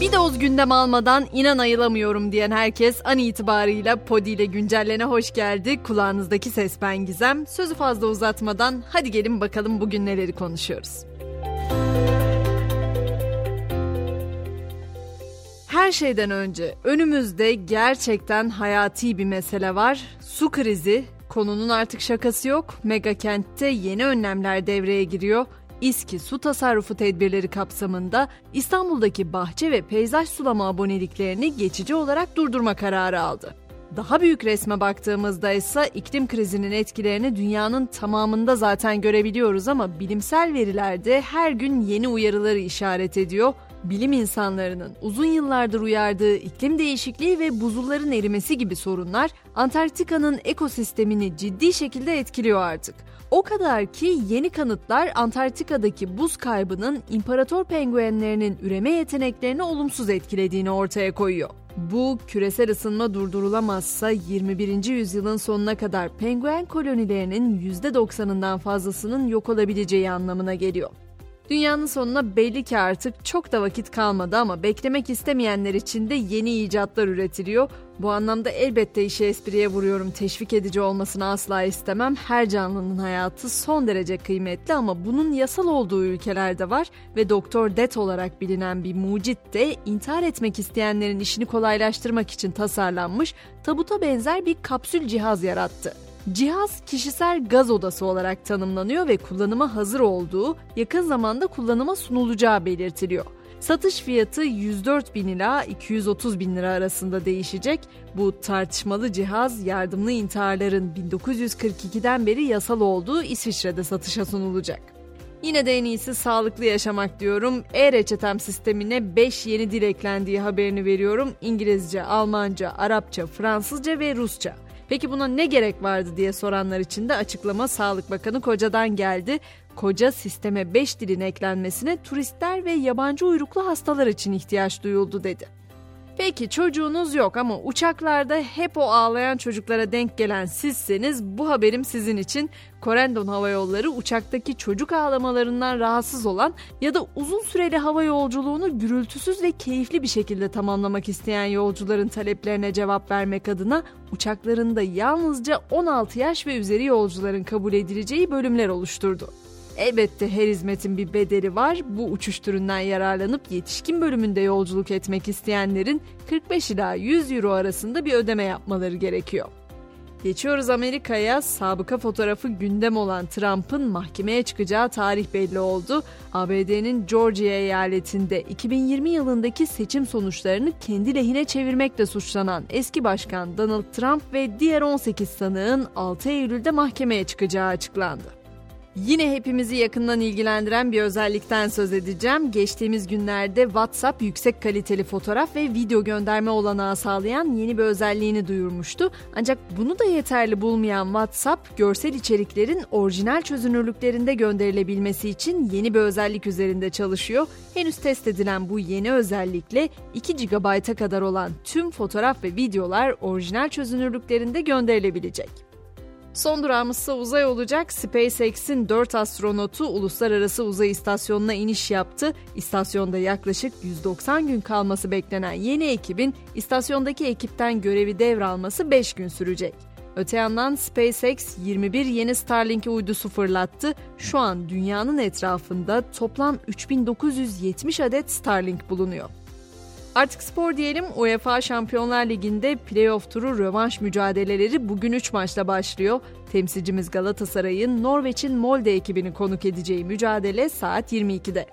Bir doz gündem almadan inan ayılamıyorum diyen herkes an itibarıyla Podi ile güncellene hoş geldi. Kulağınızdaki ses ben Gizem. Sözü fazla uzatmadan hadi gelin bakalım bugün neleri konuşuyoruz. Her şeyden önce önümüzde gerçekten hayati bir mesele var. Su krizi. Konunun artık şakası yok. Mega kentte yeni önlemler devreye giriyor. İSKİ su tasarrufu tedbirleri kapsamında İstanbul'daki bahçe ve peyzaj sulama aboneliklerini geçici olarak durdurma kararı aldı. Daha büyük resme baktığımızda ise iklim krizinin etkilerini dünyanın tamamında zaten görebiliyoruz ama bilimsel verilerde her gün yeni uyarıları işaret ediyor. Bilim insanlarının uzun yıllardır uyardığı iklim değişikliği ve buzulların erimesi gibi sorunlar Antarktika'nın ekosistemini ciddi şekilde etkiliyor artık. O kadar ki yeni kanıtlar Antarktika'daki buz kaybının imparator penguenlerinin üreme yeteneklerini olumsuz etkilediğini ortaya koyuyor. Bu küresel ısınma durdurulamazsa 21. yüzyılın sonuna kadar penguen kolonilerinin %90'ından fazlasının yok olabileceği anlamına geliyor. Dünyanın sonuna belli ki artık çok da vakit kalmadı ama beklemek istemeyenler için de yeni icatlar üretiliyor. Bu anlamda elbette işe espriye vuruyorum. Teşvik edici olmasını asla istemem. Her canlının hayatı son derece kıymetli ama bunun yasal olduğu ülkelerde var ve Doktor Det olarak bilinen bir mucit de intihar etmek isteyenlerin işini kolaylaştırmak için tasarlanmış tabuta benzer bir kapsül cihaz yarattı. Cihaz kişisel gaz odası olarak tanımlanıyor ve kullanıma hazır olduğu yakın zamanda kullanıma sunulacağı belirtiliyor. Satış fiyatı 104 bin ila 230 bin lira arasında değişecek. Bu tartışmalı cihaz yardımlı intiharların 1942'den beri yasal olduğu İsviçre'de satışa sunulacak. Yine de en iyisi sağlıklı yaşamak diyorum. E-reçetem sistemine 5 yeni dil eklendiği haberini veriyorum. İngilizce, Almanca, Arapça, Fransızca ve Rusça. Peki buna ne gerek vardı diye soranlar için de açıklama Sağlık Bakanı Koca'dan geldi. Koca sisteme 5 dilin eklenmesine turistler ve yabancı uyruklu hastalar için ihtiyaç duyuldu dedi. Peki çocuğunuz yok ama uçaklarda hep o ağlayan çocuklara denk gelen sizseniz bu haberim sizin için. Corendon Hava Yolları uçaktaki çocuk ağlamalarından rahatsız olan ya da uzun süreli hava yolculuğunu gürültüsüz ve keyifli bir şekilde tamamlamak isteyen yolcuların taleplerine cevap vermek adına uçaklarında yalnızca 16 yaş ve üzeri yolcuların kabul edileceği bölümler oluşturdu. Elbette her hizmetin bir bedeli var. Bu uçuş türünden yararlanıp yetişkin bölümünde yolculuk etmek isteyenlerin 45 ila 100 euro arasında bir ödeme yapmaları gerekiyor. Geçiyoruz Amerika'ya. Sabıka fotoğrafı gündem olan Trump'ın mahkemeye çıkacağı tarih belli oldu. ABD'nin Georgia eyaletinde 2020 yılındaki seçim sonuçlarını kendi lehine çevirmekle suçlanan eski başkan Donald Trump ve diğer 18 sanığın 6 Eylül'de mahkemeye çıkacağı açıklandı. Yine hepimizi yakından ilgilendiren bir özellikten söz edeceğim. Geçtiğimiz günlerde WhatsApp yüksek kaliteli fotoğraf ve video gönderme olanağı sağlayan yeni bir özelliğini duyurmuştu. Ancak bunu da yeterli bulmayan WhatsApp, görsel içeriklerin orijinal çözünürlüklerinde gönderilebilmesi için yeni bir özellik üzerinde çalışıyor. Henüz test edilen bu yeni özellikle 2 GB'a kadar olan tüm fotoğraf ve videolar orijinal çözünürlüklerinde gönderilebilecek. Son durağımızsa uzay olacak. SpaceX'in 4 astronotu uluslararası uzay istasyonuna iniş yaptı. İstasyonda yaklaşık 190 gün kalması beklenen yeni ekibin istasyondaki ekipten görevi devralması 5 gün sürecek. Öte yandan SpaceX 21 yeni Starlink uydusu fırlattı. Şu an dünyanın etrafında toplam 3970 adet Starlink bulunuyor. Artık spor diyelim UEFA Şampiyonlar Ligi'nde playoff turu rövanş mücadeleleri bugün 3 maçla başlıyor. Temsilcimiz Galatasaray'ın Norveç'in Molde ekibini konuk edeceği mücadele saat 22'de.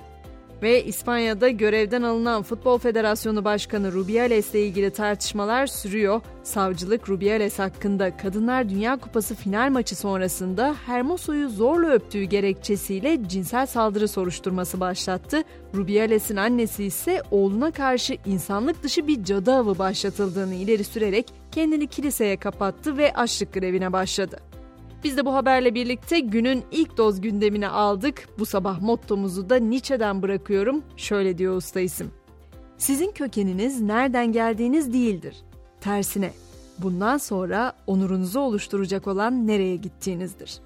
Ve İspanya'da görevden alınan Futbol Federasyonu Başkanı Rubiales ile ilgili tartışmalar sürüyor. Savcılık Rubiales hakkında Kadınlar Dünya Kupası final maçı sonrasında Hermoso'yu zorla öptüğü gerekçesiyle cinsel saldırı soruşturması başlattı. Rubiales'in annesi ise oğluna karşı insanlık dışı bir cadı avı başlatıldığını ileri sürerek kendini kiliseye kapattı ve açlık grevine başladı. Biz de bu haberle birlikte günün ilk doz gündemine aldık. Bu sabah mottomuzu da Nietzsche'den bırakıyorum. Şöyle diyor usta isim. Sizin kökeniniz nereden geldiğiniz değildir. Tersine bundan sonra onurunuzu oluşturacak olan nereye gittiğinizdir.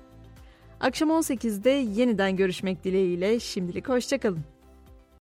Akşam 18'de yeniden görüşmek dileğiyle şimdilik hoşçakalın.